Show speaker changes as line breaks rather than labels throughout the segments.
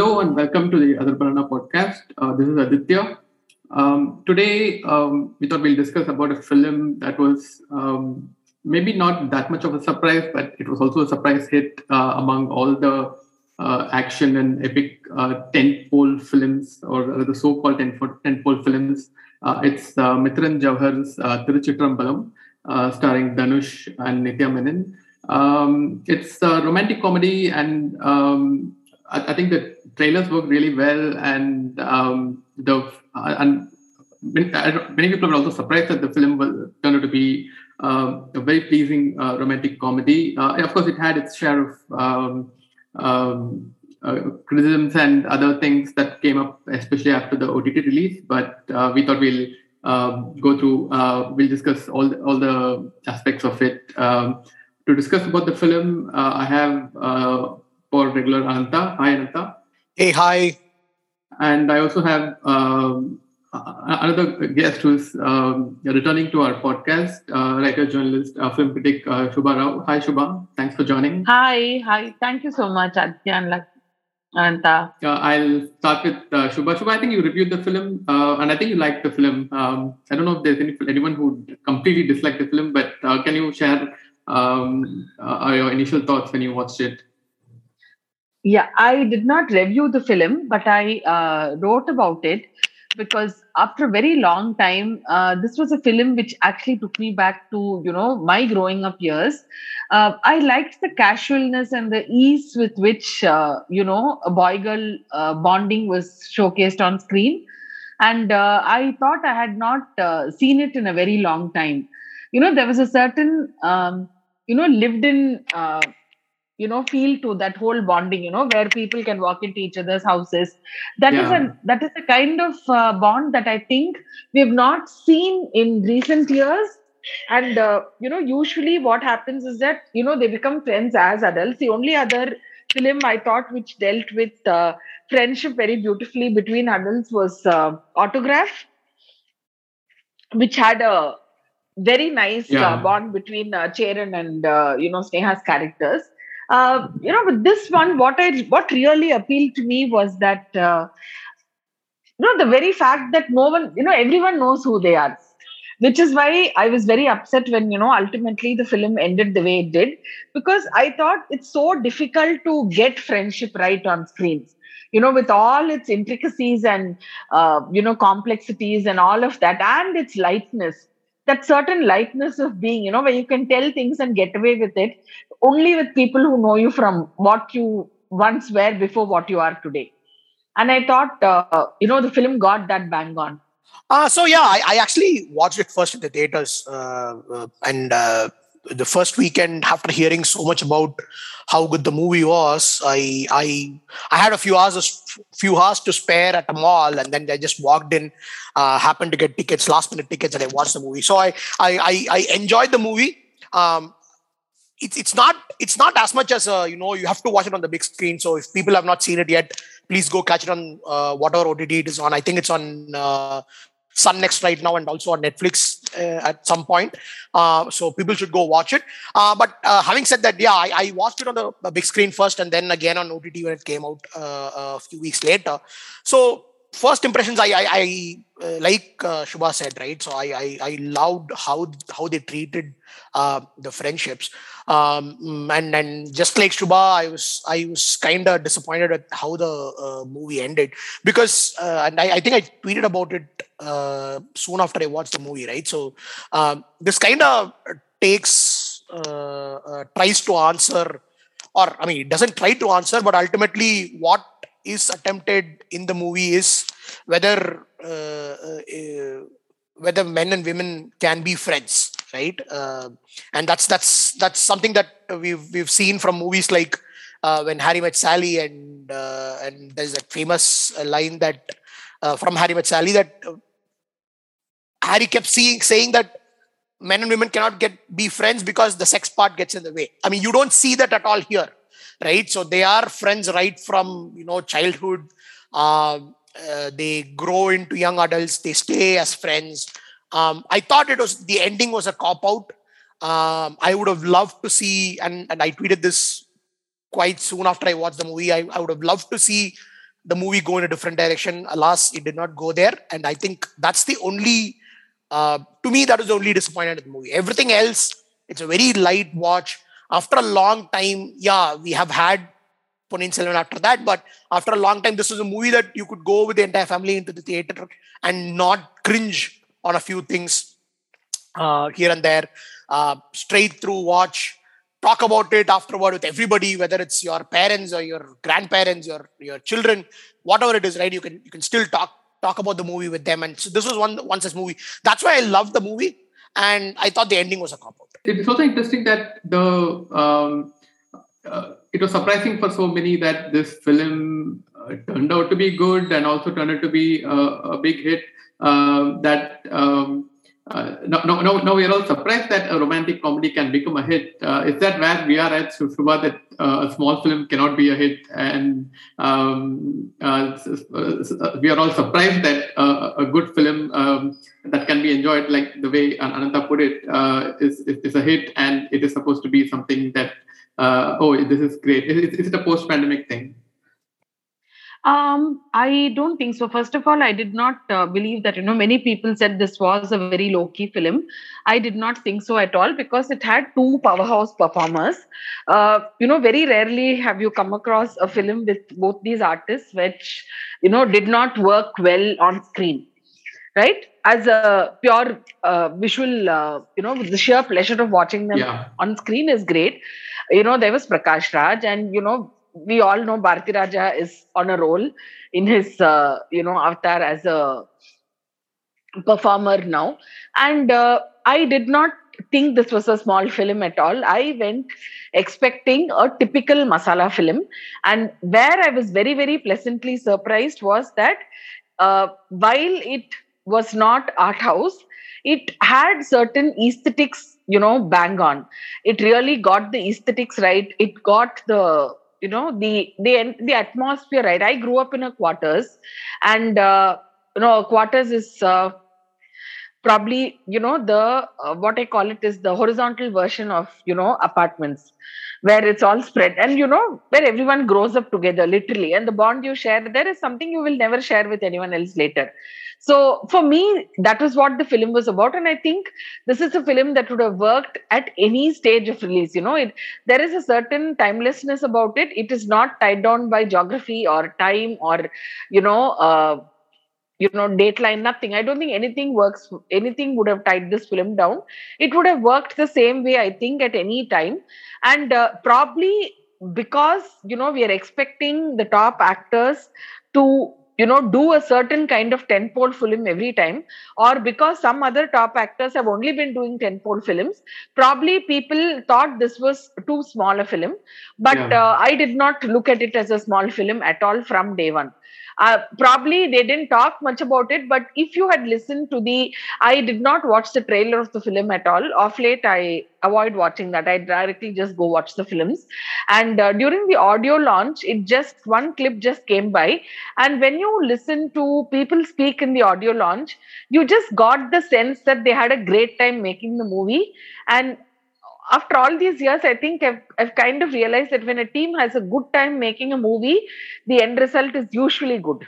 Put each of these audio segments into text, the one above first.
Hello and welcome to the Banana podcast. Uh, this is Aditya. Um, today, um, we thought we'll discuss about a film that was um, maybe not that much of a surprise, but it was also a surprise hit uh, among all the uh, action and epic uh, tentpole films, or the so-called tentpole films. Uh, it's uh, Mithran Jawahar's uh, Thiruchitrambalam, uh, starring Dhanush and Nithya Menen. Um, it's a romantic comedy, and um, I, think the trailers work really well, and um, the uh, and many people were also surprised that the film will turn out to be uh, a very pleasing uh, romantic comedy. Uh, of course, it had its share of um, um, uh, criticisms and other things that came up, especially after the OTT release. But uh, we thought we'll um, go through, we'll discuss all the, all the aspects of it. Um, to discuss about the film, I have for regular Anantha. Hi, Anantha.
Hey, hi.
And I also have um, another guest who's um, returning to our podcast, uh, writer, journalist, uh, film critic uh, Subha Rao. Hi, Subha. Thanks for joining.
Hi, hi. Thank you so much, Aditya and Anta.
Uh, I'll start with uh, Subha. Subha, I think you reviewed the film, uh, and I think you liked the film. Um, I don't know if there's any, anyone who completely disliked the film, but uh, can you share um, uh, your initial thoughts when you watched it?
Yeah, I did not review the film, but I uh, wrote about it because after a very long time, uh, this was a film which actually took me back to you know my growing up years. Uh, I liked the casualness and the ease with which uh, you know a boy girl uh, bonding was showcased on screen, and uh, I thought I had not seen it in a very long time. You know, there was a certain um, you know lived in you know feel to that whole bonding you know where people can walk into each other's houses That yeah. is a that is a kind of uh, bond that i think we have not seen in recent years and uh, you know usually what happens is that you know they become friends as adults the only other film i thought which dealt with uh, friendship very beautifully between adults was uh, autograph which had a very nice uh, yeah. bond between uh, Cheran and uh, you know Sneha's characters uh, you know, with this one, what I what really appealed to me was that uh, you know the very fact that no one, you know, everyone knows who they are, which is why I was very upset when you know ultimately the film ended the way it did because I thought it's so difficult to get friendship right on screens you know with all its intricacies and uh, you know complexities and all of that and its lightness that certain lightness of being, you know, where you can tell things and get away with it only with people who know you from what you once were before what you are today. And I thought, uh, you know, the film got that bang on.
Uh, so yeah, I, I actually watched it first in the theaters, uh, uh and uh, the first weekend after hearing so much about how good the movie was i i i had a few hours a few hours to spare at a mall and then i just walked in uh, happened to get tickets last minute tickets and i watched the movie so i i i, I enjoyed the movie um, it's it's not it's not as much as uh, you know you have to watch it on the big screen so if people have not seen it yet please go catch it on uh, whatever ott it is on i think it's on uh, Sun NXT right now and also on Netflix uh, at some point. Uh, so people should go watch it. Uh, but uh, having said that, yeah, I, I, watched it on the, big screen first and then again on OTT when it came out uh, a few weeks later. So first impressions, I, I, I uh, like Subha said, right? So I, I, I loved how how they treated the friendships. Um, and and just like Subha, I was I was kind of disappointed at how the uh, movie ended because uh, and I, I, think I tweeted about it uh, soon after I watched the movie. Right, so um, this kind of takes uh, uh, tries to answer, or I mean, it doesn't try to answer, but ultimately what is attempted in the movie is whether uh, whether men and women can be friends right? Uh, and that's that's that's something that we've we've seen from movies like uh, when harry met sally and uh, and there's that famous line that uh, from harry met sally that uh, harry kept seeing saying that men and women cannot get be friends because the sex part gets in the way. I mean you don't see that at all here right so they are friends right from you know childhood um, uh, they grow into young adults they stay as friends um, I thought it was the ending was a cop out. Um, I would have loved to see, and, and I tweeted this quite soon after I watched the movie. I, I would have loved to see the movie go in a different direction. Alas, it did not go there, and I think that's the only. Uh, to me, that was the only disappointment in the movie. Everything else, it's a very light watch. After a long time, yeah, we have had Ponniyin Selvan after that, but after a long time, this was a movie that you could go with the entire family into the theater and not cringe on a few things uh, here and there. Uh, straight through watch talk about it afterward with everybody, whether it's your parents or your grandparents or your children, whatever it is, right? You can you can still talk talk about the movie with them. And so this was one one such movie. That's why I love the movie, and I thought the ending was a cop out.
It's also interesting that the um, uh, it was surprising for so many that this film uh, turned out to be good and also turned out to be a big hit. Um, that um, uh, no, no, no, we are all surprised that a romantic comedy can become a hit. Uh, is that where we are at, Subha, that uh, a small film cannot be a hit? And um, uh, uh, we are all surprised that a good film um, that can be enjoyed, like the way Anantha put it, is, is, is a hit and it is supposed to be something that, oh, this is great. Is, is it a post pandemic thing?
Um, I don't think so. First of all, I did not uh, believe that, you know, many people said this was a very low key film. I did not think so at all because it had two powerhouse performers. Uh, you know, very rarely have you come across a film with both these artists, which, you know, did not work well on screen. Right? As a pure uh, visual, uh, you know, the sheer pleasure of watching them yeah. on screen is great. You know, there was Prakash Raj, and, you know, we all know Bharathiraja is on a roll in his, uh, you know, avatar as a performer now. And uh, I did not think this was a small film at all. I went expecting a typical masala film. And where I was very, very pleasantly surprised was that uh, while it was not art house, it had certain aesthetics, you know, bang on. It really got the aesthetics right. It got the you know the the the atmosphere right? I grew up in a quarters and uh, you know quarters is uh, probably you know the uh, what i call it is the horizontal version of you know apartments where it's all spread. And you know where everyone grows up together literally. And the bond you share there is something you will never share with anyone else later so for me, that was what the film was about. And I think this is a film that would have worked at any stage of release. You know, it there is a certain timelessness about it. It is not tied down by geography or time or, you know, uh, you know, dateline, nothing. I don't think anything works, anything would have tied this film down. It would have worked the same way, I think, at any time. And uh, probably because, you know, we are expecting the top actors to you know do a certain kind of 10 pole film every time or because some other top actors have only been doing 10 pole films probably people thought this was too small a film but yeah. uh, i did not look at it as a small film at all from day one uh, probably they didn't talk much about it but if you had listened to the i did not watch the trailer of the film at all. Of late i avoid watching that. I directly just go watch the films. And uh, during the audio launch it just one clip just came by. And when you listen to people speak in the audio launch you just got the sense that they had a great time making the movie. And after all these years, I think I've, I've kind of realized that when a team has a good time making a movie, the end result is usually good.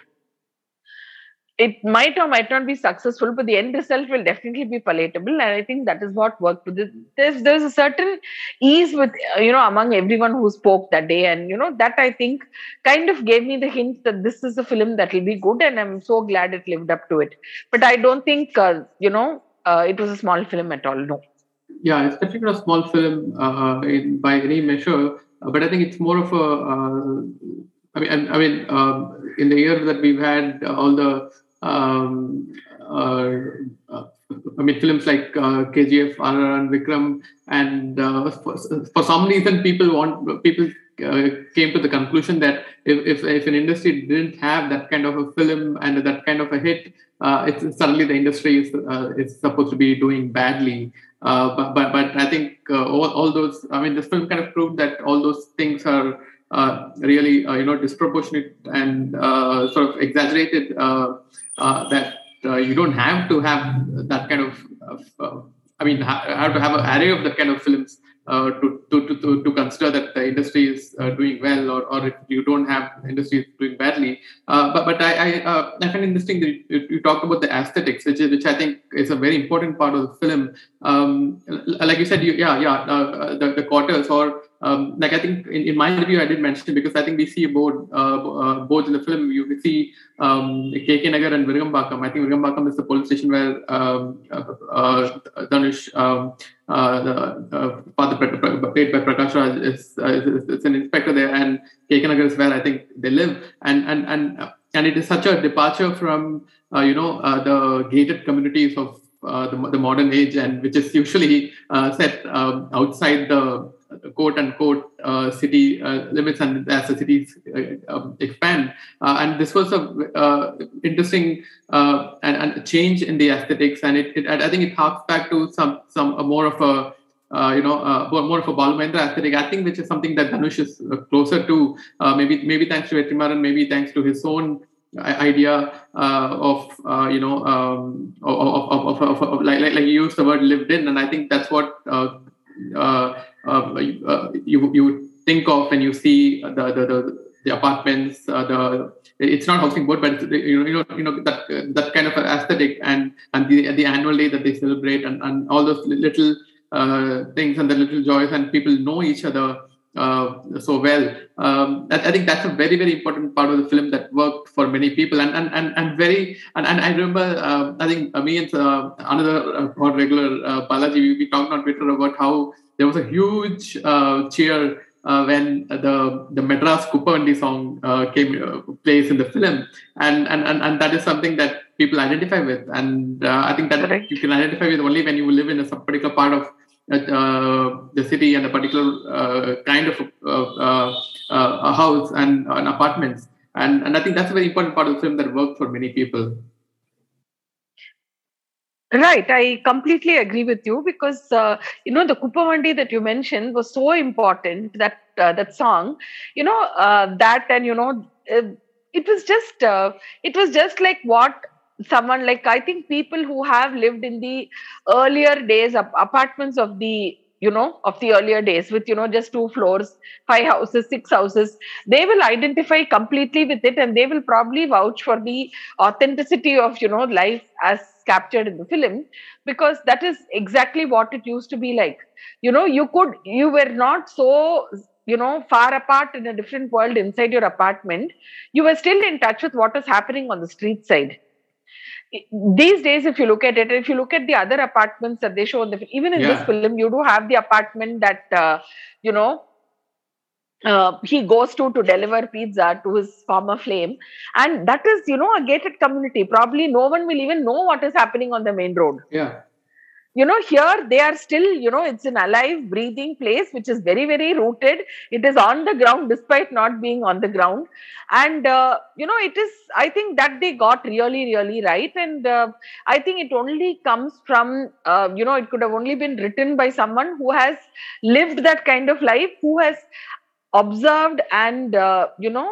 It might or might not be successful, but the end result will definitely be palatable, and I think that is what worked. There's there's a certain ease with you know among everyone who spoke that day, and you know that I think kind of gave me the hint that this is a film that will be good, and I'm so glad it lived up to it. But I don't think uh, you know uh, it was a small film at all. No
yeah, it's definitely a small film uh, in, by any measure, uh, but I think it's more of a. Uh, I mean, I, mean, um, in the year that we've had all the, um, uh, uh, I mean, films like uh, KGF, RRR, and Vikram, and for, for, some reason, people want people came to the conclusion that if, if, if an industry didn't have that kind of a film and that kind of a hit, it's suddenly the industry is is supposed to be doing badly. Uh, but, but, but I think uh, all, all those, I mean, this film kind of proved that all those things are uh, really, you know, disproportionate and sort of exaggerated. that you don't have to have that kind of, I mean, have to have an array of that kind of films uh, to, to, to, to consider that the industry is uh, doing well or, or if you don't have industry doing badly. Uh, but but I I, uh, I find interesting that you, you talked about the aesthetics, which is which I think is a very important part of the film. Um, like you said, you, yeah yeah uh, the, the quarters or um, like I think in, in, my review I did mention because I think we see both uh, both in the film you see um, KK Nagar and Virugambakkam. I think Virugambakkam is the police station where um, uh, Dhanush, um, uh, uh, father played by Prakash Raj, is, uh, is, is, an inspector there, and KK Nagar is where I think they live, and and and and it is such a departure from uh, you know uh, the gated communities of the, the modern age, and which is usually set um, outside the quote unquote uh, city uh, limits and as the cities uh, um, expand. Uh, and this was a uh, interesting uh, and, and, change in the aesthetics, and it, it, I think it harks back to some some more of a you know more of a Balu aesthetic. I think which is something that Dhanush is closer to. maybe maybe thanks to Vetrimaaran, maybe thanks to his own idea uh, of uh, you know um, of, of, of, of, like, like like used the word lived in and i think that's what uh, uh, you you think of when you see the the, the, the apartments uh, the it's not housing board but you know you know you know that that kind of aesthetic and and the the annual day that they celebrate and, and all those little uh, things and the little joys and people know each other uh, so well. Um, I, I, think that's a very very important part of the film that worked for many people and and and, and very and, and I remember uh, I think me and another uh, regular uh, Balaji we, we talked on Twitter about how there was a huge uh, cheer uh, when the the Madras Kuppavandi song uh, came uh, plays in the film, and, and and and that is something that people identify with, and uh, I think that Correct. you can identify with only when you live in a particular part of uh, the city and a particular kind of a house and, and apartments, and and I think that's a very important part of the film that worked for many people.
Right, I completely agree with you because uh, you know the Kuppavandi that you mentioned was so important that uh, that song, you know uh, that and you know uh, it was just uh, it was just like what someone like I think people who have lived in the earlier days apartments of the you know of the earlier days with you know just two floors five houses six houses they will identify completely with it and they will probably vouch for the authenticity of you know life as captured in the film because that is exactly what it used to be like. You know you could you were not so you know far apart in a different world inside your apartment. You were still in touch with what is happening on the street side these days if you look at it if you look at the other apartments that they show in the even in yeah. this film you do have the apartment that uh, you know uh, he goes to to deliver pizza to his former flame. And that is you know a gated community. Probably no one will even know what is happening on the main road.
Yeah
you know here they are still you know it's an alive breathing place which is very very rooted. It is on the ground despite not being on the ground. And uh, you know it is i think that they got really really right. And uh, i think it only comes from uh, you know it could have only been written by someone who has lived that kind of life who has observed and uh, you know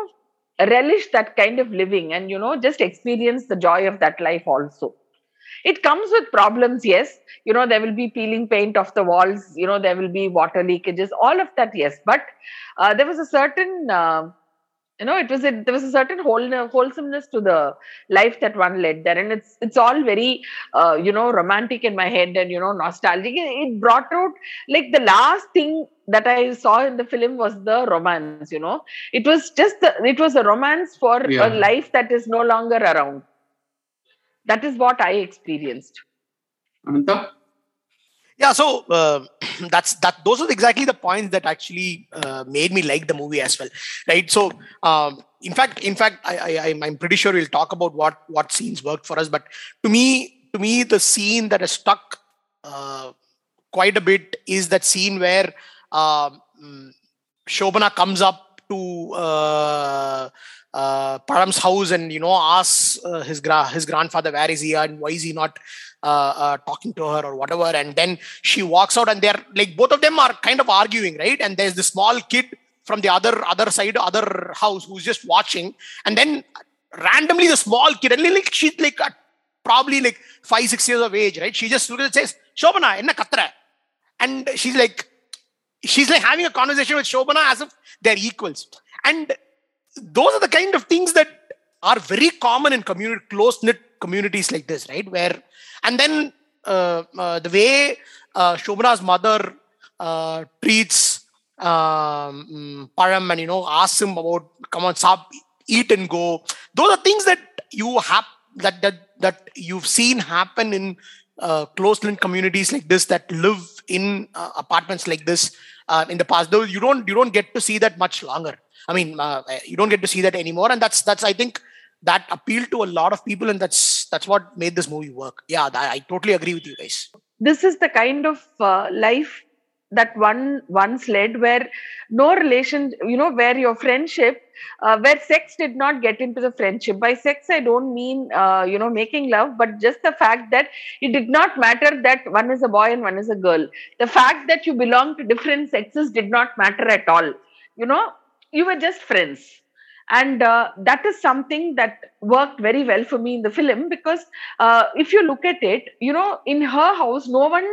relished that kind of living and you know just experience the joy of that life also it comes with problems yes. You know there will be peeling paint off the walls you know there will be water leakages all of that yes. But uh, there was a certain uh, you know it was a, there was a certain whole, wholesomeness to the life that one led there. And it's it's all very uh, you know romantic in my head and you know nostalgic. It brought out like the last thing that i saw in the film was the romance you know. It was just the, it was a romance for yeah. a life that is no longer around that is what i experienced
Anantha?
yeah so uh, that's that those are exactly the points that actually uh, made me like the movie as well right so um, in fact in fact I, I i'm pretty sure we'll talk about what what scenes worked for us but to me to me the scene that has stuck uh, quite a bit is that scene where um, Shobana comes up to uh, uh, Param's house and you know asks uh, his gra- his grandfather where is he and why is he not uh, uh, talking to her or whatever? And then she walks out and they're like both of them are kind of arguing right? And there's the small kid from the other other side other house who's just watching. And then randomly the small kid and like she's like probably like five six years of age right? She just looks and says Shobana enna katra and she's like she's like having a conversation with Shobana as if they're equals. And those are the kind of things that are very common in community, close knit communities like this, right? Where, and then uh, uh, the way uh, Shobana's mother uh, treats um, Param and, you know, asks him about, come on, stop, eat and go. Those are things that you have, that, that, that you've seen happen in uh, close knit communities like this that live in uh, apartments like this uh, in the past though you don't you don't get to see that much longer. I mean uh, you don't get to see that anymore. And that's that's i think that appealed to a lot of people and that's that's what made this movie work. Yeah i, I totally agree with you guys.
This is the kind of uh, life that one once led where no relation you know where your friendship uh, where sex did not get into the friendship. By sex i don't mean uh, you know making love but just the fact that it did not matter that one is a boy and one is a girl. The fact that you belong to different sexes did not matter at all. You know you were just friends and uh, that is something that worked very well for me in the film because uh, if you look at it you know in her house no one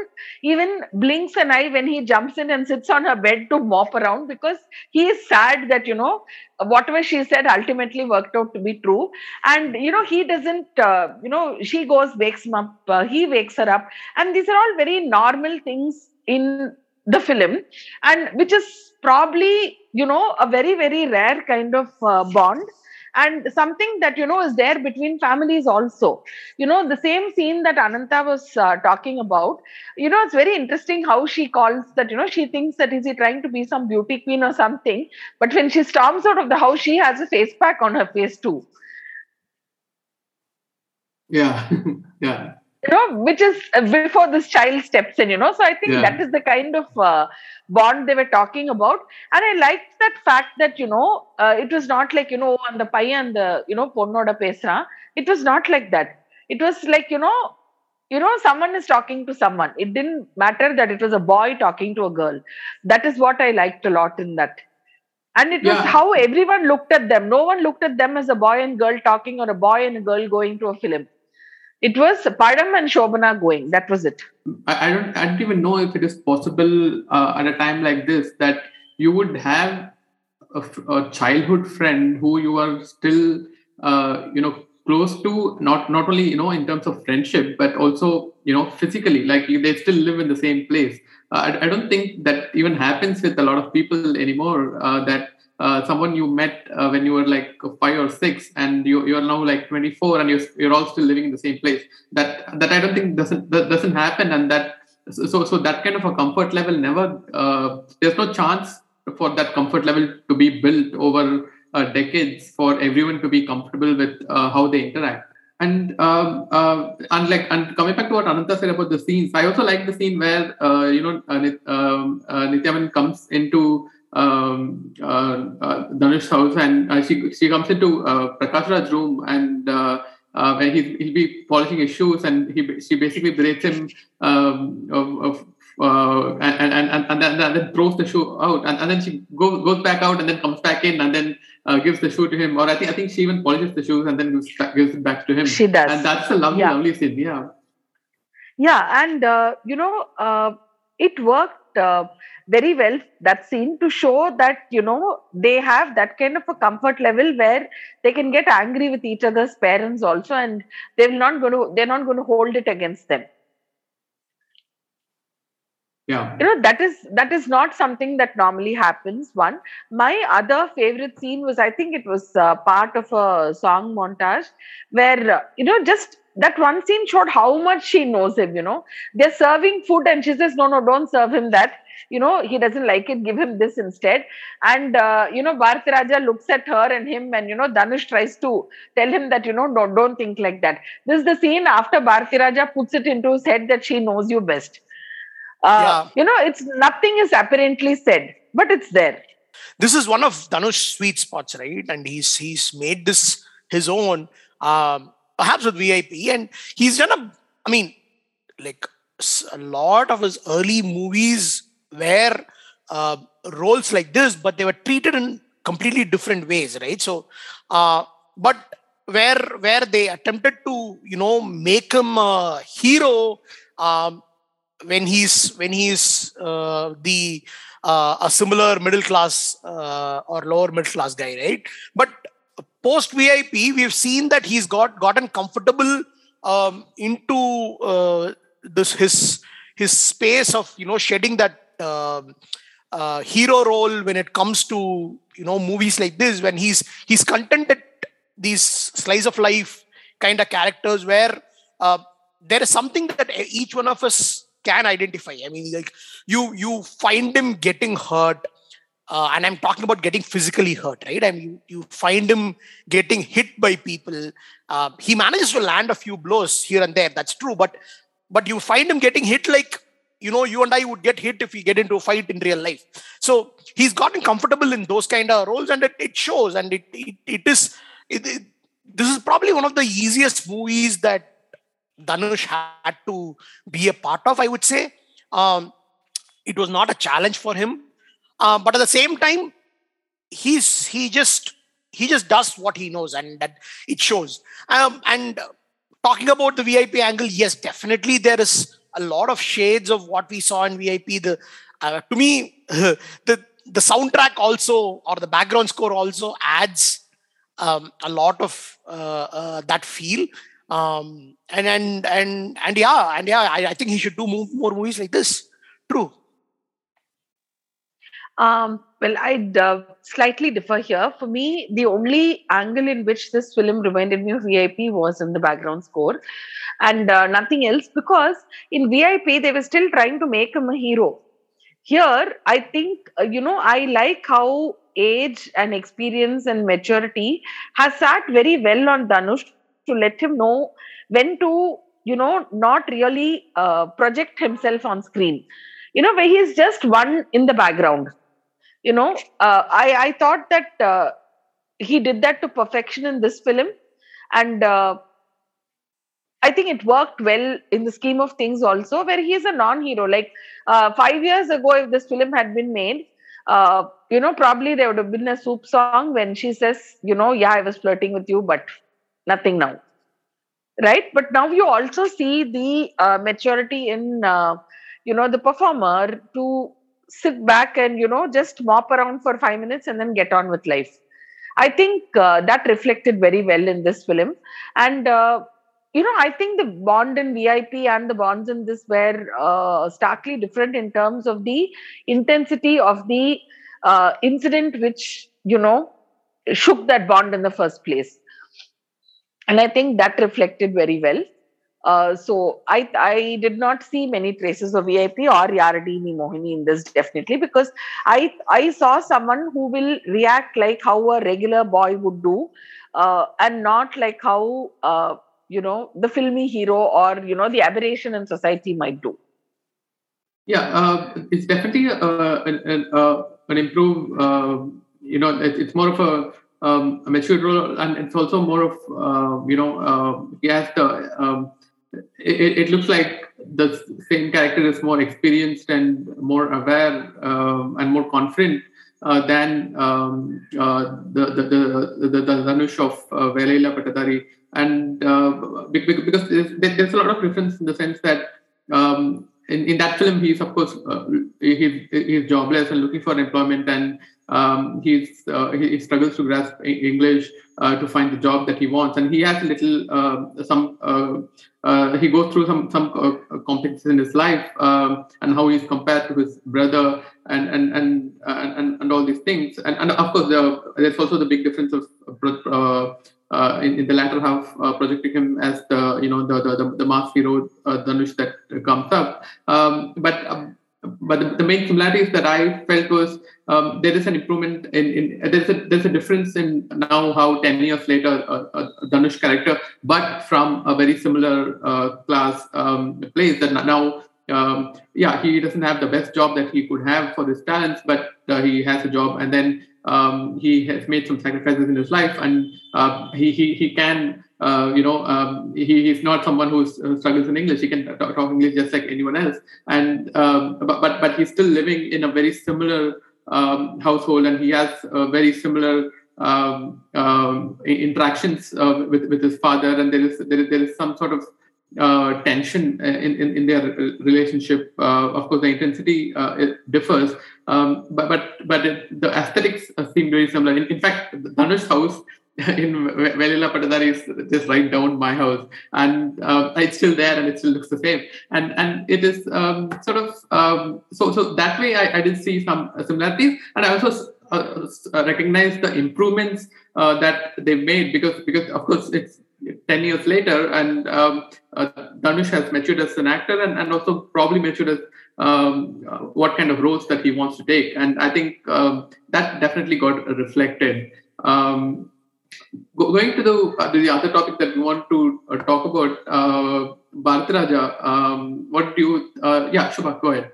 even blinks an eye when he jumps in and sits on her bed to mop around because he is sad that you know whatever she said ultimately worked out to be true. And you know he doesn't uh, you know she goes wakes him up uh, he wakes her up. And these are all very normal things in the film and which is probably you know a very very rare kind of uh, bond. And something that you know is there between families also. You know the same scene that Anantha was uh, talking about you know it's very interesting how she calls that you know she thinks that is he trying to be some beauty queen or something? But when she storms out of the house she has a face pack on her face too.
Yeah. Yeah
you know which is uh, before this child steps in you know? So i think yeah. that is the kind of uh, bond they were talking about. And i liked that fact that you know uh, it was not like you know on the and the you know ponnoda pesra it was not like that. It was like you know you know someone is talking to someone. It didn't matter that it was a boy talking to a girl. That is what i liked a lot in that. And it yeah. was how everyone looked at them. No one looked at them as a boy and girl talking or a boy and a girl going to a film it was Padam and Shobana going. That was it.
I, I don't. I don't even know if it is possible uh, at a time like this that you would have a, a childhood friend who you are still, uh, you know, close to. Not not only you know in terms of friendship, but also you know physically. Like they still live in the same place. Uh, I, I, don't think that even happens with a lot of people anymore. Uh, that uh, someone you met uh, when you were like five or six and you, you're now like 24 and you're, you're all still living in the same place. That that i don't think doesn't that doesn't happen and that so so that kind of a comfort level never uh, there's no chance for that comfort level to be built over uh, decades for everyone to be comfortable with uh, how they interact. And um, uh, and like and coming back to what Anantha said about the scenes, I also like the scene where uh, you know uh, um, Nithya Menen comes into um, uh, uh, Dhanush's house, and uh, she she comes into uh, Prakash Raj's room, and uh, uh, where he he'll be polishing his shoes, and he she basically berates him um, of, of uh, and, and, and, and, then, and then throws the shoe out, and, and then she goes goes back out, and then comes back in, and then uh, gives the shoe to him, or I think I think she even polishes the shoes and then gives, gives it back to him.
She does,
and that's a lovely, yeah. lovely scene. Yeah,
yeah, and uh, you know, uh, it worked uh, very well that scene to show that you know they have that kind of a comfort level where they can get angry with each other's parents also and they're not going to they're not going to hold it against them.
Yeah.
You know that is that is not something that normally happens. One my other favorite scene was i think it was uh, part of a song montage where uh, you know just that one scene showed how much she knows him you know. They're serving food and she says no no don't serve him that. You know he doesn't like it give him this instead. And uh, you know Bharathiraja looks at her and him and you know dhanush tries to tell him that you know don't, don't think like that. This is the scene after Bharathiraja puts it into his head that she knows you best. Uh, yeah. you know it's nothing is apparently said but it's there.
This is one of dhanush's sweet spots right? And he's he's made this his own. Um, perhaps with vip and he's done a i mean like a lot of his early movies were uh, roles like this, but they were treated in completely different ways, right? So, uh, but where where they attempted to, you know, make him a hero um, when he's when he's uh, the uh, a similar middle class uh, or lower middle class guy, right? But post VIP, we've seen that he's got gotten comfortable um, into uh, this his his space of you know shedding that um, uh, hero role when it comes to you know movies like this when he's he's contented these slice of life kind of characters where uh, there is something that each one of us can identify. I mean like you you find him getting hurt uh, and i'm talking about getting physically hurt right? I mean you, find him getting hit by people. Uh, he manages to land a few blows here and there. That's true. But but you find him getting hit like you know you and i would get hit if we get into a fight in real life. So he's gotten comfortable in those kind of roles and it, it shows. And it it, it is it, it, this is probably one of the easiest movies that Dhanush had to be a part of, I would say. Um, it was not a challenge for him. Uh, but at the same time, he's he just he just does what he knows and that it shows. Um, and talking about the VIP angle, yes, definitely there is a lot of shades of what we saw in VIP. The uh, to me, the the soundtrack also or the background score also adds um, a lot of uh, uh, that feel. Um, and and and and yeah, and yeah, I, I think he should do more, more movies like this. True.
Um, well, I'd uh, slightly differ here. For me, the only angle in which this film reminded me of VIP was in the background score and uh, nothing else because in VIP, they were still trying to make him a hero. Here, I think, uh, you know, I like how age and experience and maturity has sat very well on Dhanush to let him know when to, you know, not really uh, project himself on screen. You know, where he's just one in the background you know uh, i i thought that uh, he did that to perfection in this film. And uh, i think it worked well in the scheme of things also where he is a non-hero. Like uh, 5 years ago if this film had been made uh, you know probably there would have been a soup song when she says you know yeah i was flirting with you but nothing now. Right? But now you also see the uh, maturity in you know the performer to sit back and you know just mop around for five minutes and then get on with life. I think uh, that reflected very well in this film. And uh, you know i think the bond in vip and the bonds in this were uh, starkly different in terms of the intensity of the uh, incident which you know shook that bond in the first place. And i think that reflected very well uh, so I I did not see many traces of VIP or Yaaradi Nee Mohini in this definitely because I I saw someone who will react like how a regular boy would do uh, and not like how uh, you know the filmy hero or you know the aberration in society might do.
Yeah, uh, it's definitely uh, an, an, an improved. you know, it, it's more of a um, a mature role, and it's also more of you know he has the um, it, it, looks like the same character is more experienced and more aware um, and more confident uh, than um, uh, the, the, the, the, the Dhanush of uh, Pattadhari. And uh, because there's, a lot of difference in the sense that um, in, in that film, he's of course uh, he's jobless and looking for employment, and um, he's uh, he, struggles to grasp English uh, to find the job that he wants, and he has a little uh, some uh, uh, he goes through some some complexities in his life um, and how he's compared to his brother and and and and, and all these things, and, and of course there, there's also the big difference of uh, in, in, the latter half, uh, projecting him as the you know the the, the, mass hero uh, Dhanush that comes up. Um, but um, but the, the, main similarities that I felt was um, there is an improvement in, in there's a there's a difference in now how ten years later a, a Dhanush character, but from a very similar uh, class um, plays that now. Um, yeah, he doesn't have the best job that he could have for his talents, but uh, he has a job, and then um, he has made some sacrifices in his life, and uh, he, he he can uh, you know um, he, he's not someone who uh, struggles in English. He can talk, talk English just like anyone else, and um, but, but but he's still living in a very similar um, household, and he has a very similar um, um, interactions uh, with with his father, and there is there is, there is some sort of uh, tension in, in, in their relationship. Uh, of course, the intensity uh, differs, um, but but but it, the aesthetics seem very similar. In, in fact, Dhanush's house in Velaiilla Pattadhari is just right down my house, and uh, it's still there, and it still looks the same. And and it is um, sort of um, so so that way I, I did see some similarities, and I also uh, recognize the improvements uh, that they've made because because of course it's 10 years later and um, uh, Dhanush has matured as an actor and, and also probably matured as um, uh, what kind of roles that he wants to take. And I think um, that definitely got reflected. Um, going to the uh, the other topic that we want to uh, talk about uh, Bharat um, what do you uh, yeah Subha go ahead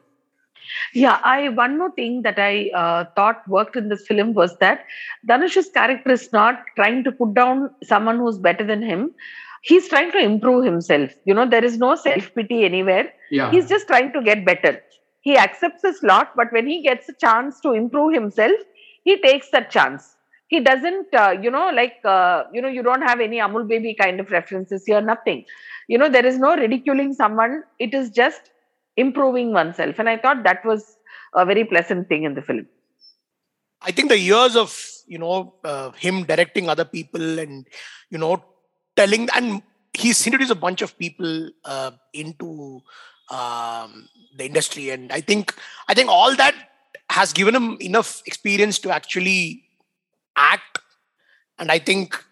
yeah, I one more thing that I uh, thought worked in this film was that Dhanush's character is not trying to put down someone who's better than him. He's trying to improve himself. You know, there is no self pity anywhere.
Yeah.
He's just trying to get better. He accepts his lot, but when he gets a chance to improve himself, he takes that chance. He doesn't, uh, you know, like, uh, you know, you don't have any Amul baby kind of references here, nothing. You know, there is no ridiculing someone. It is just improving oneself. And I thought that was a very pleasant thing in the film.
I think the years of you know uh, him directing other people and you know telling and he's introduced a bunch of people uh, into um, the industry and I think I think all that has given him enough experience to actually act and I think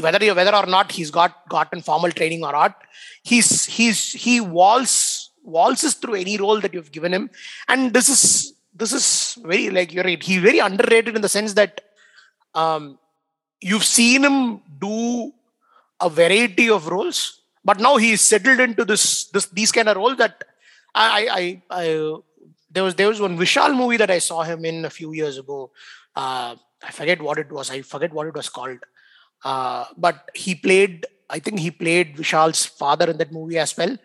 whether whether or not he's got gotten formal training or not he's he's he walls waltzes through any role that you've given him and this is this is very like you're right he's very underrated in the sense that um, you've seen him do a variety of roles but now he's settled into this this these kind of roles that I, I I there was there was one Vishal movie that I saw him in a few years ago. Uh, I forget what it was. I forget what it was called. Uh, but he played. I think he played Vishal's father in that movie as well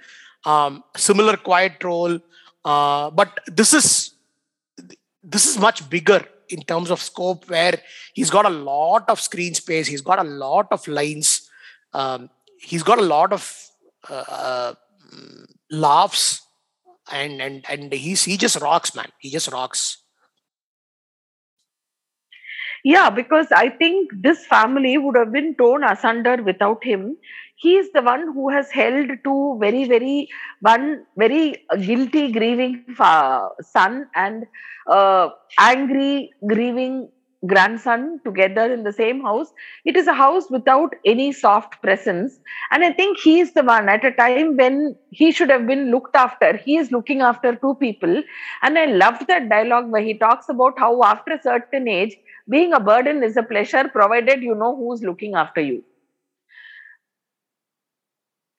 um, similar quiet role uh, but this is this is much bigger in terms of scope where he's got a lot of screen space he's got a lot of lines um, he's got a lot of uh, uh, laughs and and and he's he just rocks man he just rocks
yeah because i think this family would have been torn asunder without him. He is the one who has held two very very one very guilty grieving son and uh, angry grieving grandson together in the same house. It is a house without any soft presence. And i think he is the one at a time when he should have been looked after. He is looking after two people. And i love that dialogue where he talks about how after a certain age being a burden is a pleasure provided you know who's looking after you.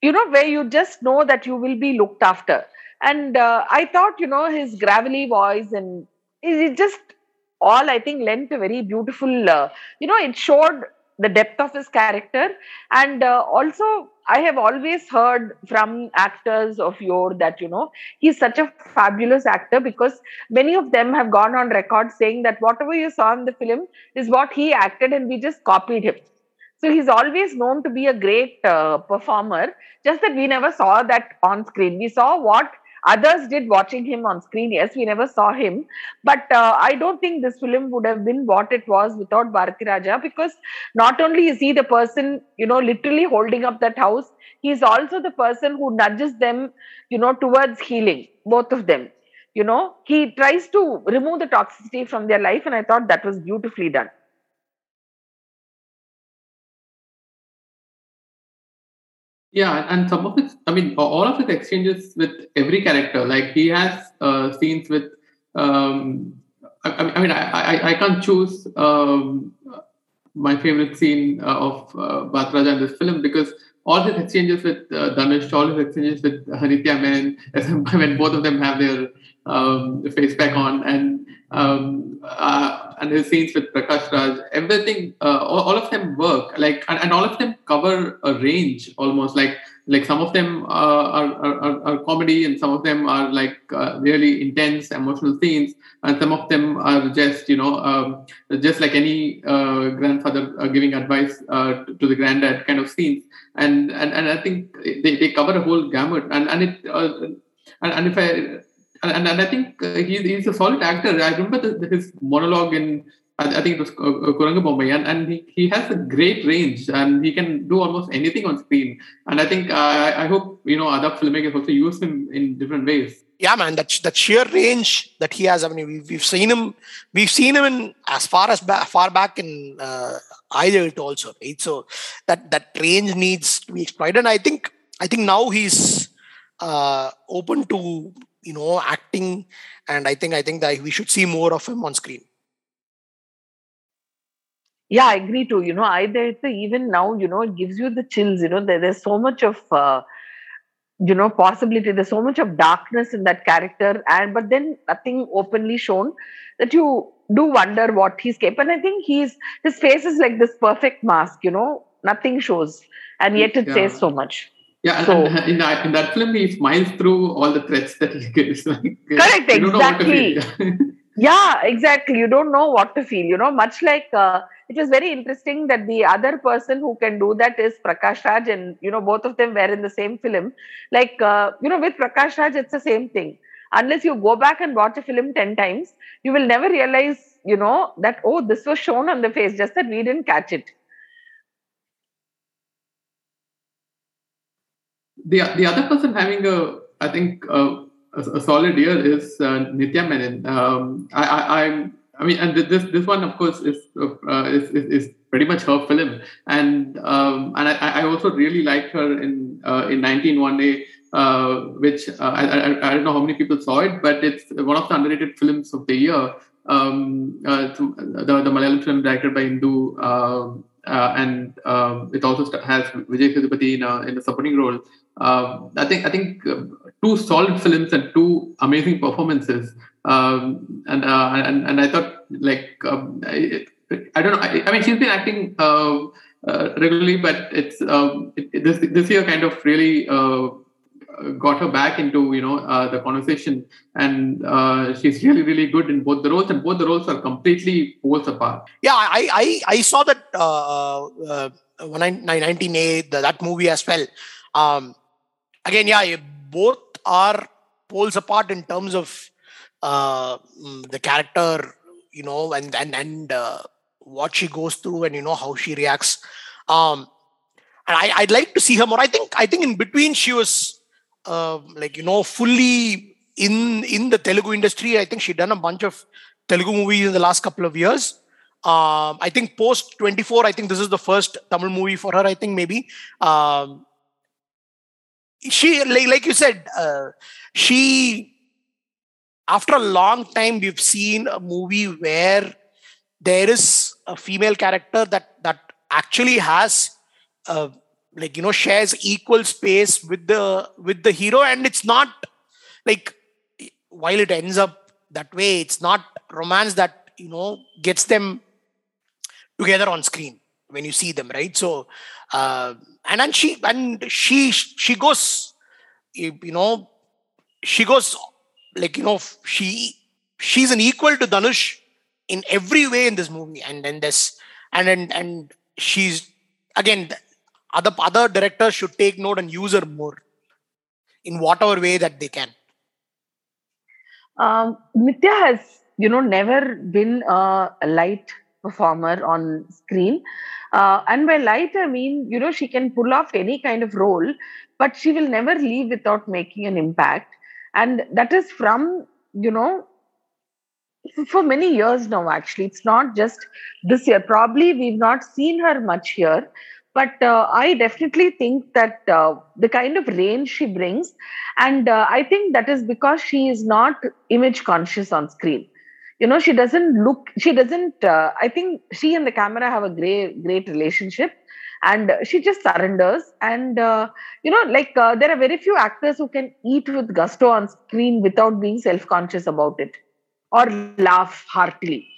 You know where you just know that you will be looked after. And uh, i thought you know his gravelly voice and it just all i think lent a very beautiful uh, you know it showed the depth of his character. And uh, also i have always heard from actors of yore that you know he's such a fabulous actor because many of them have gone on record saying that whatever you saw in the film is what he acted and we just copied him. So he's always known to be a great uh, performer, just that we never saw that on screen. We saw what others did watching him on screen. Yes, we never saw him. But uh, I don't think this film would have been what it was without Bharathiraja because not only is he the person, you know, literally holding up that house, he's also the person who nudges them, you know, towards healing, both of them. You know, he tries to remove the toxicity from their life, and I thought that was beautifully done.
Yeah, and some of it, I mean, all of his exchanges with every character, like he has uh, scenes with, um, I, I, mean, I, I, I can't choose um, my favorite scene uh, of uh, Bharat in this film because all his exchanges with uh, Dhanush, all his exchanges with Hanitya Menen, when both of them have their um, face back on, and um, uh, and his scenes with Prakash Raj, everything, uh, all, of them work. Like, and, and, all of them cover a range almost. Like, like some of them uh, are, are, are, comedy, and some of them are like uh, really intense emotional scenes, and some of them are just you know um, just like any uh, grandfather giving advice to, to the granddad kind of scenes. And and, and I think they, they cover a whole gamut. And and it and, and if I and, and I think uh, he's, he's a solid actor. I remember the, his monologue in I, think it was uh, Kurangu Bommai, and, and he, he has a great range, and he can do almost anything on screen. And I think uh, I, hope you know other filmmakers also use him in different ways.
Yeah, man, that that sheer range that he has. I mean, we've, we've seen him, we've seen him in as far as ba- far back in uh, also, right? So that that range needs to be exploited. And I think I think now he's uh, open to you know acting and i think i think that we should see more of him on screen.
Yeah i agree too. You know i there's even now you know it gives you the chills you know there, there's so much of uh, you know possibility there's so much of darkness in that character and but then nothing openly shown that you do wonder what he's capable and i think he's his face is like this perfect mask you know nothing shows and yet it yeah. says so much
yeah, so, and in that, in that film, he smiles through all the threats that he gets. Like,
correct, exactly. yeah, exactly. You don't know what to feel. You know, much like uh, it was very interesting that the other person who can do that is Prakash Raj, and you know, both of them were in the same film. Like, uh, you know, with Prakash Raj, it's the same thing. Unless you go back and watch a film 10 times, you will never realize, you know, that, oh, this was shown on the face, just that we didn't catch it.
The the other person having a I think uh, a, a, solid year is uh, Nithya Menen. Um, I, I I'm I mean, and this this one, of course, is uh, is, is, pretty much her film, and um, and I, I also really liked her in uh, in 1901A, uh, which uh, I, I, I don't know how many people saw it, but it's one of the underrated films of the year. Um, uh, the the Malayalam film directed by Indu, um, uh, and um, it also has Vijay Sethupathi in a, in a supporting role. Uh, I think I think uh, two solid films and two amazing performances. Um, and, uh, and and I thought like um, I, I, don't know. I, I, mean, she's been acting uh, uh, regularly, but it's um, it, this this year kind of really uh, got her back into you know the conversation, and she's really really good in both the roles, and both the roles are completely poles apart.
Yeah, I I, I saw that uh, 19A that movie as well. Um, again, yeah, both are poles apart in terms of uh, mm, the character, you know, and and and uh, what she goes through, and you know how she reacts. Um, and I, I'd like to see her more. I think I think in between she was uh, like you know fully in in the Telugu industry. I think she'd done a bunch of Telugu movies in the last couple of years. Um, I think post 24, I think this is the first Tamil movie for her. I think maybe. Um, she like, like you said uh, she after a long time we've seen a movie where there is a female character that that actually has uh, like you know shares equal space with the with the hero and it's not like while it ends up that way it's not romance that you know gets them together on screen when you see them right? So uh, and then she and she she goes you know she goes like you know she she's an equal to Dhanush in every way in this movie. And then this and and and she's again other other directors should take note and use her more in whatever way that they can.
Um, Nithya has you know never been a light performer on screen uh, and by light, I mean, you know, she can pull off any kind of role, but she will never leave without making an impact. And that is from, you know, for many years now, actually. It's not just this year. Probably we've not seen her much here, but uh, I definitely think that uh, the kind of range she brings, and uh, I think that is because she is not image conscious on screen you know she doesn't look she doesn't uh, i think she and the camera have a great great relationship and she just surrenders and uh, you know like uh, there are very few actors who can eat with gusto on screen without being self conscious about it or laugh heartily.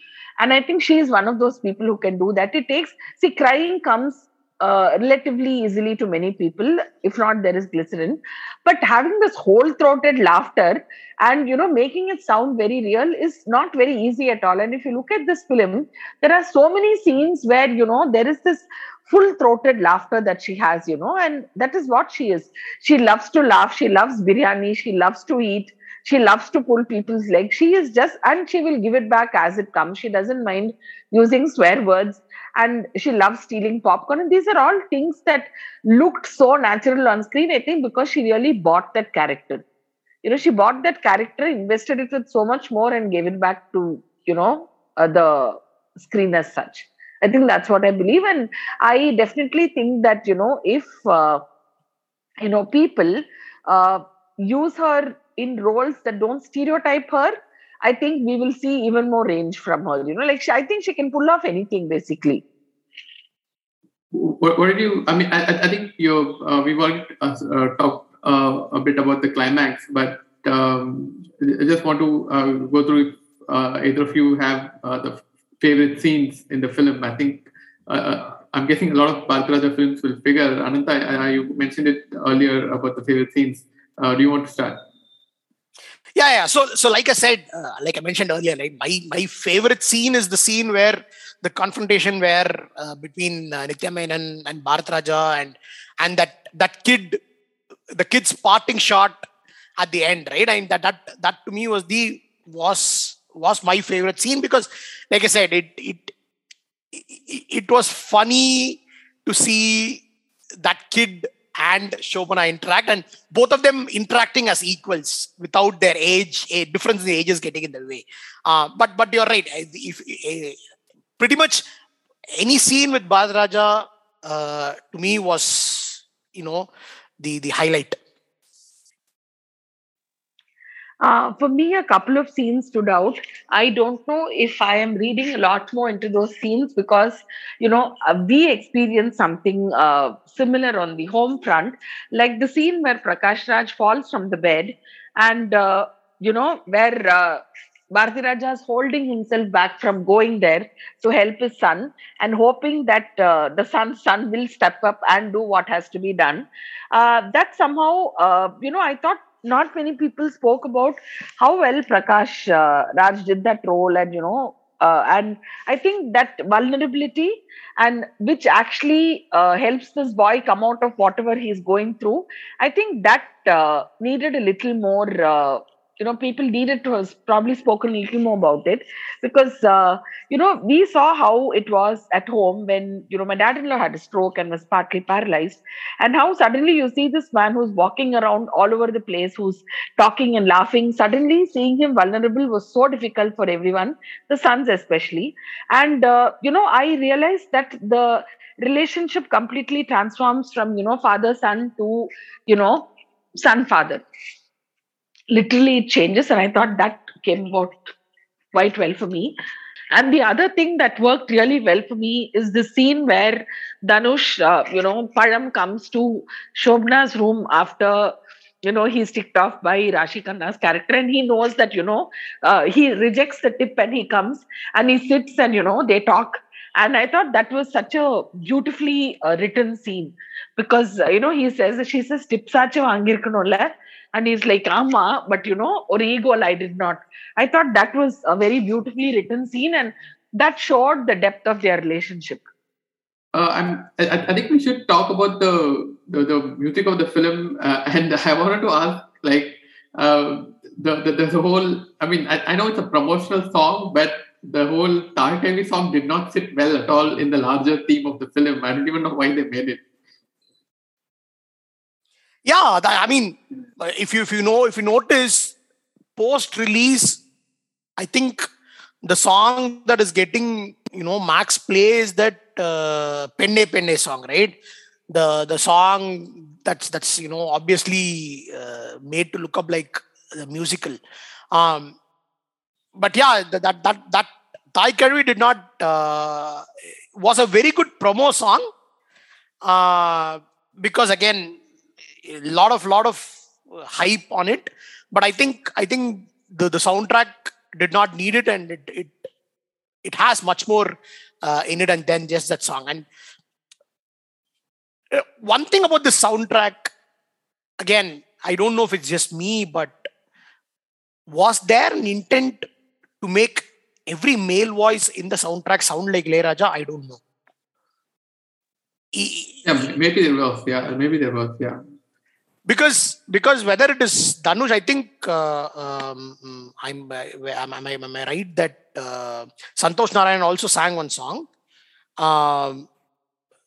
And I think she is one of those people who can do that. It takes, see, crying comes uh, relatively easily to many people. If not, there is glycerin. But having this whole throated laughter and, you know, making it sound very real is not very easy at all. And if you look at this film, there are so many scenes where, you know, there is this full throated laughter that she has, you know, and that is what she is. She loves to laugh. She loves biryani. She loves to eat she loves to pull people's legs she is just and she will give it back as it comes she doesn't mind using swear words and she loves stealing popcorn. And these are all things that looked so natural on screen i think because she really bought that character. You know she bought that character invested it with so much more and gave it back to you know uh, the screen as such. I think that's what i believe. And i definitely think that you know if uh, you know people uh, use her in roles that don't stereotype her, I think we will see even more range from her. You know, like she, I think she can pull off anything basically.
What, what did you? I mean, I, I think you. Uh, we've already uh, uh, talked uh, a bit about the climax, but um, I just want to uh, go through. If uh, either of you have the favorite scenes in the film. I think I'm guessing a lot of Bharathiraja films will figure. Anantha, I, you mentioned it earlier about the favorite scenes. do you want to start?
Yeah, yeah. So, so like I said, uh, like I mentioned earlier, like my my favorite scene is the scene where the confrontation where uh, between uh, Nithya Menen and Bharathiraja and and that that kid, the kid's parting shot at the end, right? And that that that to me was the was was my favorite scene because, like I said, it it it, it was funny to see that kid and Shobana interact, and both of them interacting as equals without their age, a difference in the ages getting in the way. Uh, but but you're right. If, if, pretty much any scene with Bharathiraja uh, to me was you know the the highlight.
Uh, for me, a couple of scenes stood out. I don't know if I am reading a lot more into those scenes because, you know, uh, we experienced something uh, similar on the home front, like the scene where Prakash Raj falls from the bed and, uh, you know, where uh, Raja is holding himself back from going there to help his son and hoping that uh, the son's son will step up and do what has to be done. That somehow, you know, I thought not many people spoke about how well Prakash uh, Raj did that role, and you know, uh, and I think that vulnerability and which actually uh, helps this boy come out of whatever he's going through. I think that uh, needed a little more uh, you know people needed to have probably spoken a little more about it. Because uh, you know we saw how it was at home when you know my dad-in-law had a stroke and was partly paralyzed. And how suddenly you see this man who's walking around all over the place who's talking and laughing. Suddenly seeing him vulnerable was so difficult for everyone the sons especially. And uh, you know i realized that the relationship completely transforms from you know father son to you know son father literally it changes and i thought that came about quite well for me and the other thing that worked really well for me is the scene where Dhanush, uh, you know, Param comes to Shobna's room after, you know, he's ticked off by Rashi Khanna's character and he knows that, you know, uh, he rejects the tip and he comes and he sits and, you know, they talk. And I thought that was such a beautifully uh, written scene because, uh, you know, he says, she says, tips and he's like ama but you know or ego i did not i thought that was a very beautifully written scene and that showed the depth of their relationship
uh, I, I, think we should talk about the the, the music of the film, uh, and I wanted to ask, like, uh, the, the the whole. I mean, I, I know it's a promotional song, but the whole Thaai Kelavi song did not sit well at all in the larger theme of the film. I don't even know why they made it
yeah i mean if you if you know if you notice post release i think the song that is getting you know max play is that uh, penne penne song right? The the song that's that's you know obviously uh, made to look up like the musical. Um but yeah that that that, that Thaai Kelavi did not uh, was a very good promo song uh, because again a lot of lot of hype on it but i think i think the, the soundtrack did not need it, and it it, it has much more uh, in it and than just that song. And uh, one thing about the soundtrack, again, I don't know if it's just me, but was there an intent to make every male voice in the soundtrack sound like Raja? I don't know.
Yeah, maybe they were. Yeah, maybe they were. Yeah.
Because because whether it is Dhanush, I think uh, um, I'm, am, am, I, am I right that uh, Santosh Narayan also sang one song. Um,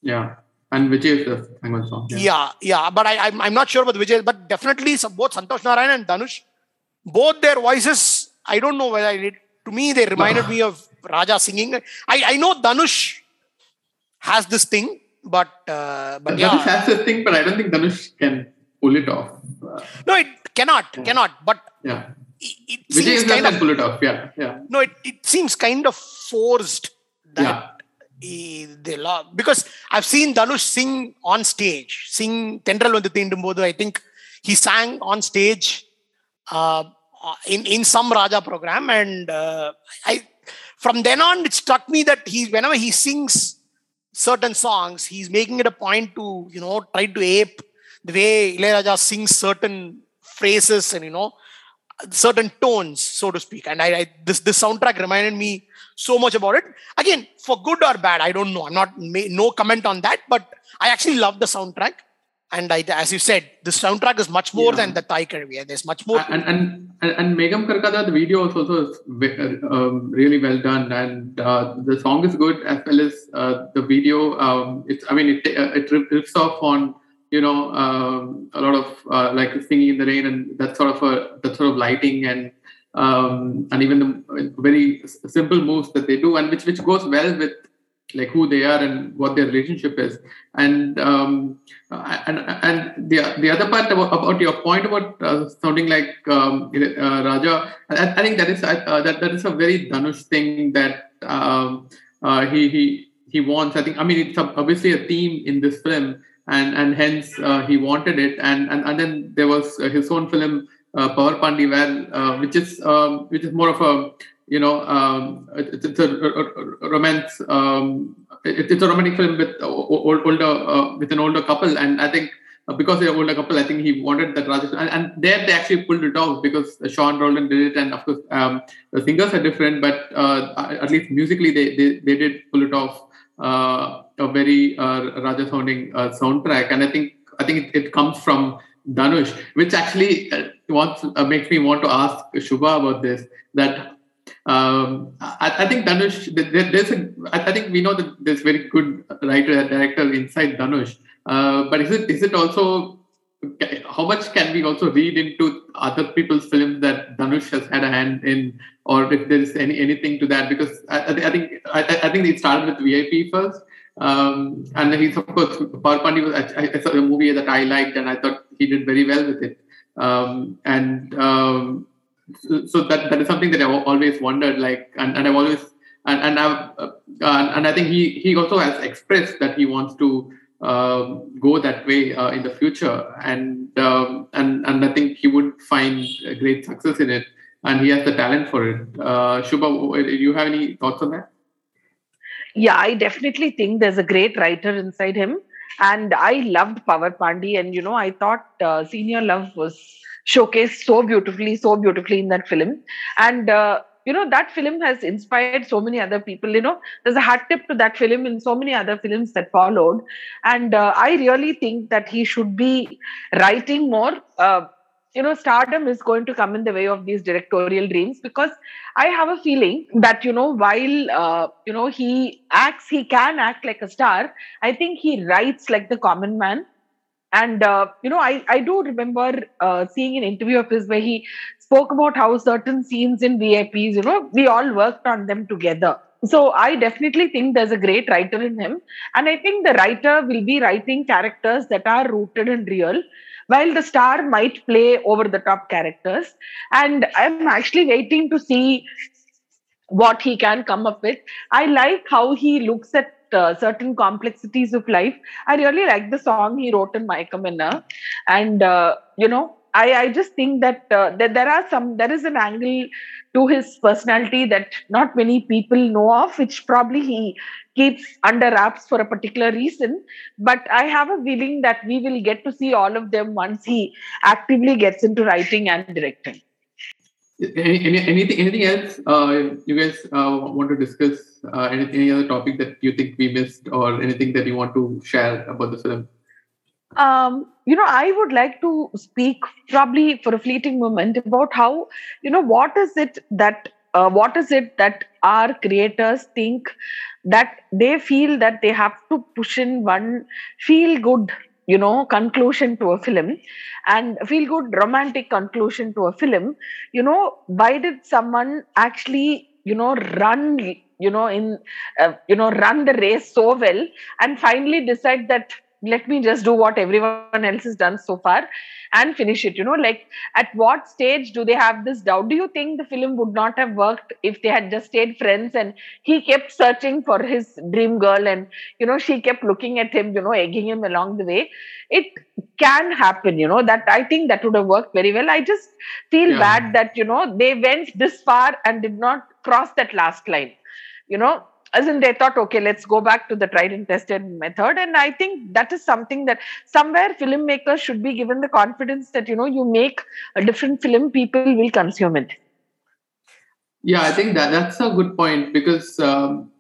yeah, and Vijay sang one song.
Yeah, yeah, yeah but I, I'm, I'm not sure about Vijay, but definitely some, both Santosh Narayan and Dhanush, both their voices. I don't know whether I did. To me, they reminded me of Raja singing. I, I know Dhanush has this thing but uh, but yeah,
Dhanush has a thing, but I don't think Dhanush can pull it off.
no, it cannot, yeah. cannot. But
yeah, it, it Vijay kind of pull it off. Yeah, yeah.
No, it, it seems kind of forced that. Yeah. He, they love because I've seen Dhanush sing on stage, sing Tendral Vandu Tindumbodu. I think he sang on stage uh, in in some Raja program, and uh, I from then on it struck me that he whenever he sings certain songs, he's making it a point to, you know, try to ape the way Ilayaraja sings certain phrases and, you know, certain tones, so to speak. And I, I, this this soundtrack reminded me so much about it. Again, for good or bad, I don't know. I'm not no comment on that, but I actually love the soundtrack and I, as you said, the soundtrack is much more yeah. than the Thaai Kelavi. There's much more.
And and and, and Megam Karkada, the video also is um, really well done, and uh, the song is good as well as uh, the video. Um, it's I mean it uh, it rips off on you know um, a lot of uh, like singing in the rain and that sort of a that sort of lighting and um, and even the very simple moves that they do and which which goes well with like who they are and what their relationship is. And um, and and the the other part about, about your point about uh, sounding like um, uh, Raja I, I, think that is uh, that that is a very Dhanush thing that um, uh, he he he wants. I think I mean it's obviously a theme in this film and and hence uh, he wanted it and and, and then there was his own film uh, Power Pandi where which is um, which is more of a you know, um, it's, it's, a, romance. Um, it, it's a romantic film with older uh, with an older couple, and I think uh, because they're older couple, I think he wanted that Rajesh, and, and, there they actually pulled it off because Sean Roldan did it, and of course um, the singers are different, but uh, at least musically they, they they did pull it off. Uh, a very uh, Raja sounding uh, soundtrack, and I think I think it, it comes from Dhanush, which actually wants makes me want to ask Subha about this. That um, I, I, think Dhanush, there, there's a, I think we know that there's very good writer director inside Dhanush. Uh, but is it is it also how much can we also read into other people's films that Dhanush has had a hand in, or if there is any anything to that? Because I, I think I, I, think it started with VIP first, um, and he's of course Power Pandi was I, I, saw a movie that I liked, and I thought he did very well with it. Um, and um, so that that is something that I've always wondered, like, and, and I've always and and I've uh, and I think he he also has expressed that he wants to go that way uh, in the future, and um, and and I think he would find great success in it, and he has the talent for it. Uh, Subha, do you have any thoughts on that?
Yeah, I definitely think there's a great writer inside him, and I loved Power Pandi, and you know, I thought uh, Senior Love was showcased so beautifully, so beautifully in that film. And uh, you know that film has inspired so many other people. You know, there's a hat tip to that film in so many other films that followed. And uh, I really think that he should be writing more. Uh, you know, stardom is going to come in the way of these directorial dreams because I have a feeling that you know, while uh, you know he acts, he can act like a star. I think he writes like the common man and uh, you know i i do remember uh, seeing an interview of his where he spoke about how certain scenes in vips you know we all worked on them together so i definitely think there's a great writer in him and i think the writer will be writing characters that are rooted in real while the star might play over the top characters and i'm actually waiting to see what he can come up with i like how he looks at uh, certain complexities of life. I really like the song he wrote in Mayakkam Enna. And, uh, you know, I, I just think that, uh, that there are some there is an angle to his personality that not many people know of, which probably he keeps under wraps for a particular reason. But I have a feeling that we will get to see all of them once he actively gets into writing and directing.
Any, any, anything anything else uh, you guys uh, want to discuss? Uh, any, any other topic that you think we missed, or anything that you want to share about the film?
Um, you know, I would like to speak probably for a fleeting moment about how, you know, what is it that uh, what is it that our creators think that they feel that they have to push in one feel good you know conclusion to a film and feel good romantic conclusion to a film. You know why did someone actually you know run you know in uh, you know run the race so well and finally decide that let me just do what everyone else has done so far and finish it you know like at what stage do they have this doubt? Do you think the film would not have worked if they had just stayed friends and he kept searching for his dream girl and you know she kept looking at him you know egging him along the way? It can happen you know that i think that would have worked very well. I just feel yeah. bad that you know they went this far and did not cross that last line you know as in they thought okay let's go back to the tried and tested method? And i think that is something that somewhere filmmakers should be given the confidence that you know you make a different film people will consume it.
Yeah i think that that's a good point because um,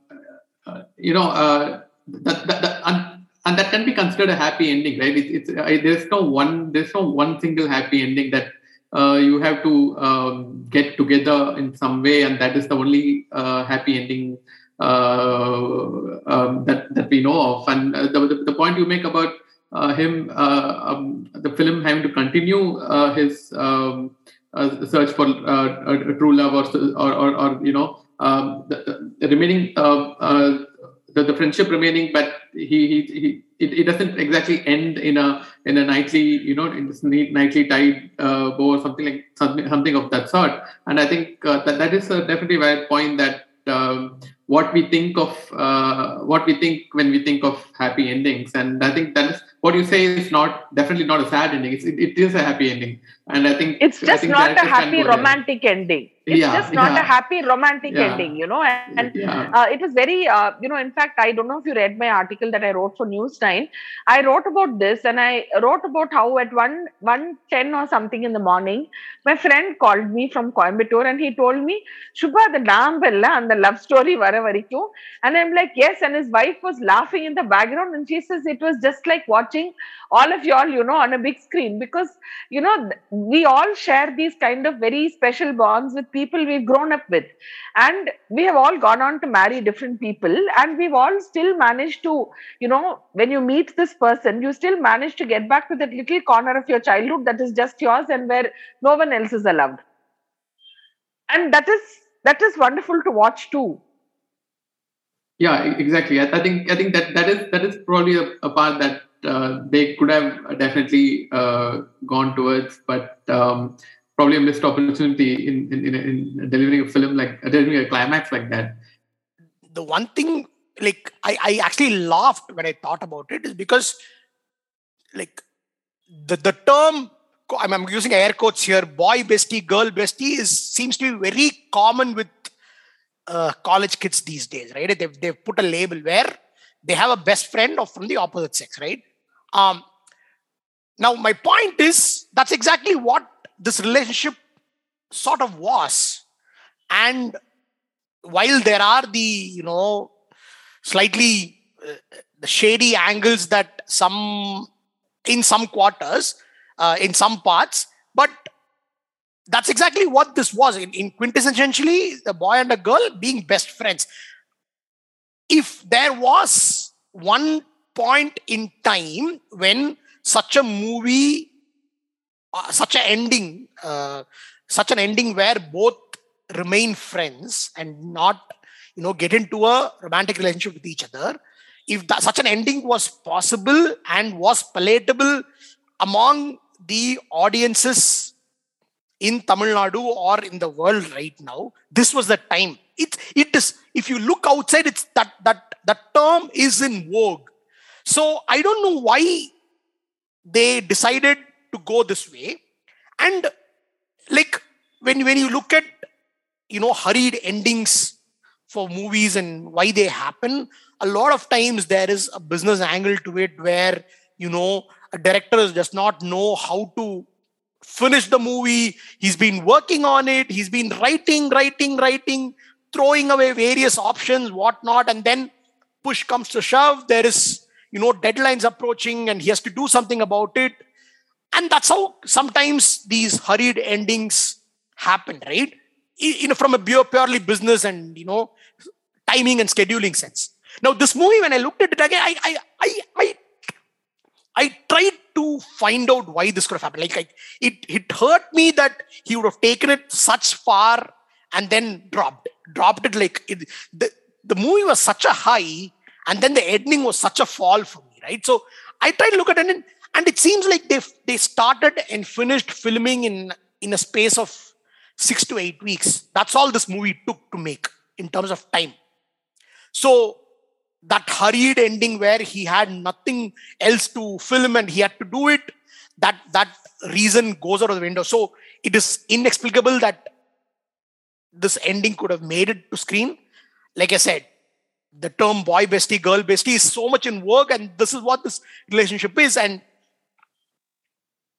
uh, you know uh, that, that, that and, and, that can be considered a happy ending right? It's, it's there's no one there's no one single happy ending that uh, you have to um, get together in some way and that is the only uh, happy ending um, that that we know of. And uh, the, the, point you make about uh, him, um, the film having to continue his um, search for a, true love or or, or, or you know um, the, the, remaining the, the friendship remaining, but he he, he it, it doesn't exactly end in a in a nightly you know in this nightly tide uh, bow or something like something something of that sort. And I think uh, that that is a definitely valid point that um, what we think of uh, what we think when we think of happy endings. And i think that is what you say is not definitely not a sad ending. It's, it, it is a happy ending and i think
it's just not a happy romantic there. ending it's yeah, just not
yeah.
a happy romantic yeah. ending you know and uh, it was very uh, you know in fact i don't know if you read my article that i wrote for news 9 i wrote about this and i wrote about how at 1 110 or something in the morning my friend called me from coimbatore and he told me subha the nambella and the love story vara varikum and i'm like yes and his wife was laughing in the background and she says it was just like watching all of y'all you know on a big screen because you know we all share these kind of very special bonds with people we've grown up with. And we have all gone on to marry different people and we've all still managed to you know when you meet this person you still manage to get back to that little corner of your childhood that is just yours and where no one else is allowed. And that is that is wonderful to watch too.
Yeah exactly. I, I think i think that that is that is probably a, a part that uh, they could have definitely uh, gone towards but um, probably a missed opportunity in, in, in, in delivering a film like uh, delivering a climax like that.
The one thing, like I, I actually laughed when I thought about it, is because like the the term I'm, I'm using air quotes here, boy bestie, girl bestie, is seems to be very common with uh, college kids these days, right? They've they've put a label where they have a best friend or from the opposite sex, right? Um, now my point is that's exactly what this relationship sort of was. And while there are the, you know, slightly uh, the shady angles that some, in some quarters, uh, in some parts, but that's exactly what this was in, in quintessentially the boy and a girl being best friends if there was one point in time when such a movie uh, such an ending, uh, such an ending where both remain friends and not, you know, get into a romantic relationship with each other. If that, such an ending was possible and was palatable among the audiences in Tamil Nadu or in the world right now, this was the time. It, it is, if you look outside, it's that, that, that term is in vogue. So I don't know why they decided to go this way. and like when when you look at you know hurried endings for movies and why they happen a lot of times there is a business angle to it where you know a director does not know how to finish the movie. He's been working on it. He's been writing writing writing throwing away various options whatnot. And then push comes to shove. There is you know deadlines approaching and he has to do something about it. And that's how sometimes these hurried endings happen right? You know from a purely business and you know timing and scheduling sense. Now this movie when i looked at it again i i i, I I tried to find out why this could have happened. Like, I, it, it hurt me that he would have taken it such far and then dropped dropped it. Like it, the the movie was such a high and then the ending was such a fall for me right? So i tried to look at it and, and it seems like they they started and finished filming in in a space of 6 to 8 weeks. That's all this movie took to make in terms of time. So that hurried ending where he had nothing else to film and he had to do it that that reason goes out of the window. So it is inexplicable that this ending could have made it to screen. Like I said, the term boy bestie, girl bestie is so much in work, and this is what this relationship is. And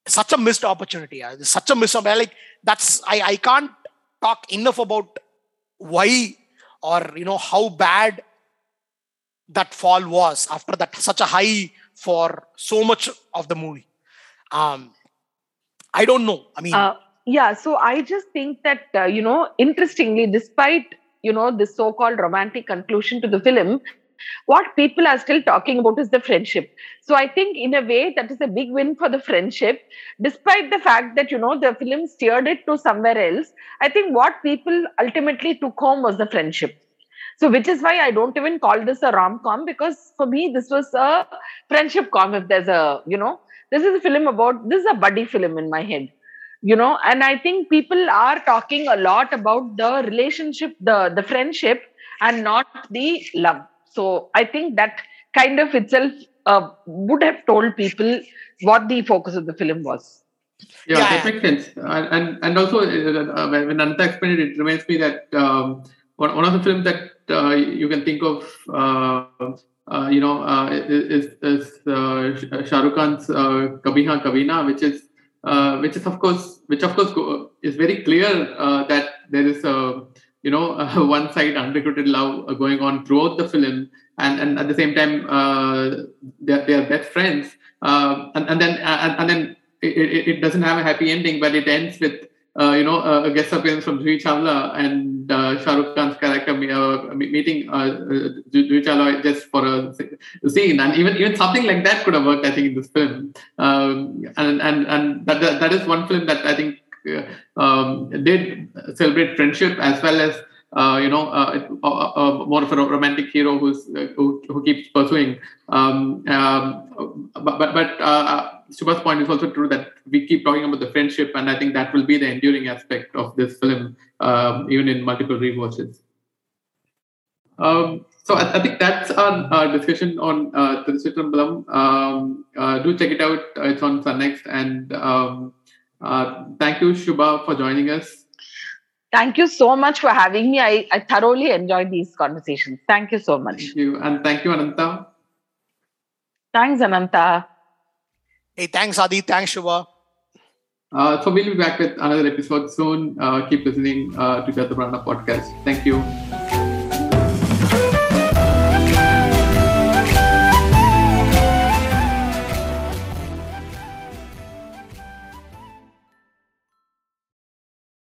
such a missed opportunity. Such a missed opportunity. Like that's I, I can't talk enough about why or you know how bad that fall was after that such a high for so much of the movie. Um, I don't know. I mean,
uh, yeah so i just think that uh, you know interestingly despite you know this so-called romantic conclusion to the film what people are still talking about is the friendship. So i think in a way that is a big win for the friendship. Despite the fact that you know the film steered it to somewhere else i think what people ultimately took home was the friendship. So which is why i don't even call this a rom-com because for me this was a friendship com if there's a you know this is a film about this is a buddy film in my head you know and i think people are talking a lot about the relationship the the friendship and not the love. So i think that kind of itself uh, would have told people what the focus of the film was.
Yeah, yeah. that makes sense. And and also uh, uh when Anantha explained it it reminds me that um, one, one of the films that uh, you can think of uh, uh, you know, uh, is, is uh, Shah Rukh Khan's uh, Kabhi Haan Kabhi Na, which is uh, which is of course which of course is very clear uh, that there is a you know a one side unrecruited love going on throughout the film. And and at the same time uh, they, they are best friends. Uh, and, and then and, and then it, it, doesn't have a happy ending but it ends with uh, you know, a guest appearance from Juhi Chawla and uh, Shah Rukh Khan's character uh, meeting uh, uh just for a scene, and even even something like that could have worked, I think, in this film. Um, and and and that, that, that is one film that I think uh, um, did celebrate friendship as well as. Uh, you know, uh, uh, more of a romantic hero who's who, who keeps pursuing. Um, um, but but Subha's point is also true that we keep talking about the friendship, and I think that will be the enduring aspect of this film, um, even in multiple rewatches. Um, so I, I, think that's our, our discussion on uh. Um, uh, do check it out. It's on Sun NXT. And um, uh, thank you, Shubha, for joining us.
Thank you so much for having me. I, I thoroughly enjoyed these conversations. Thank you so much.
Thank you. And thank you, Anantha.
Thanks, Anantha.
Hey, thanks, Adi. Thanks, Shiva.
Uh, so we'll be back with another episode soon. Uh, keep listening uh, to the Prana podcast. Thank you.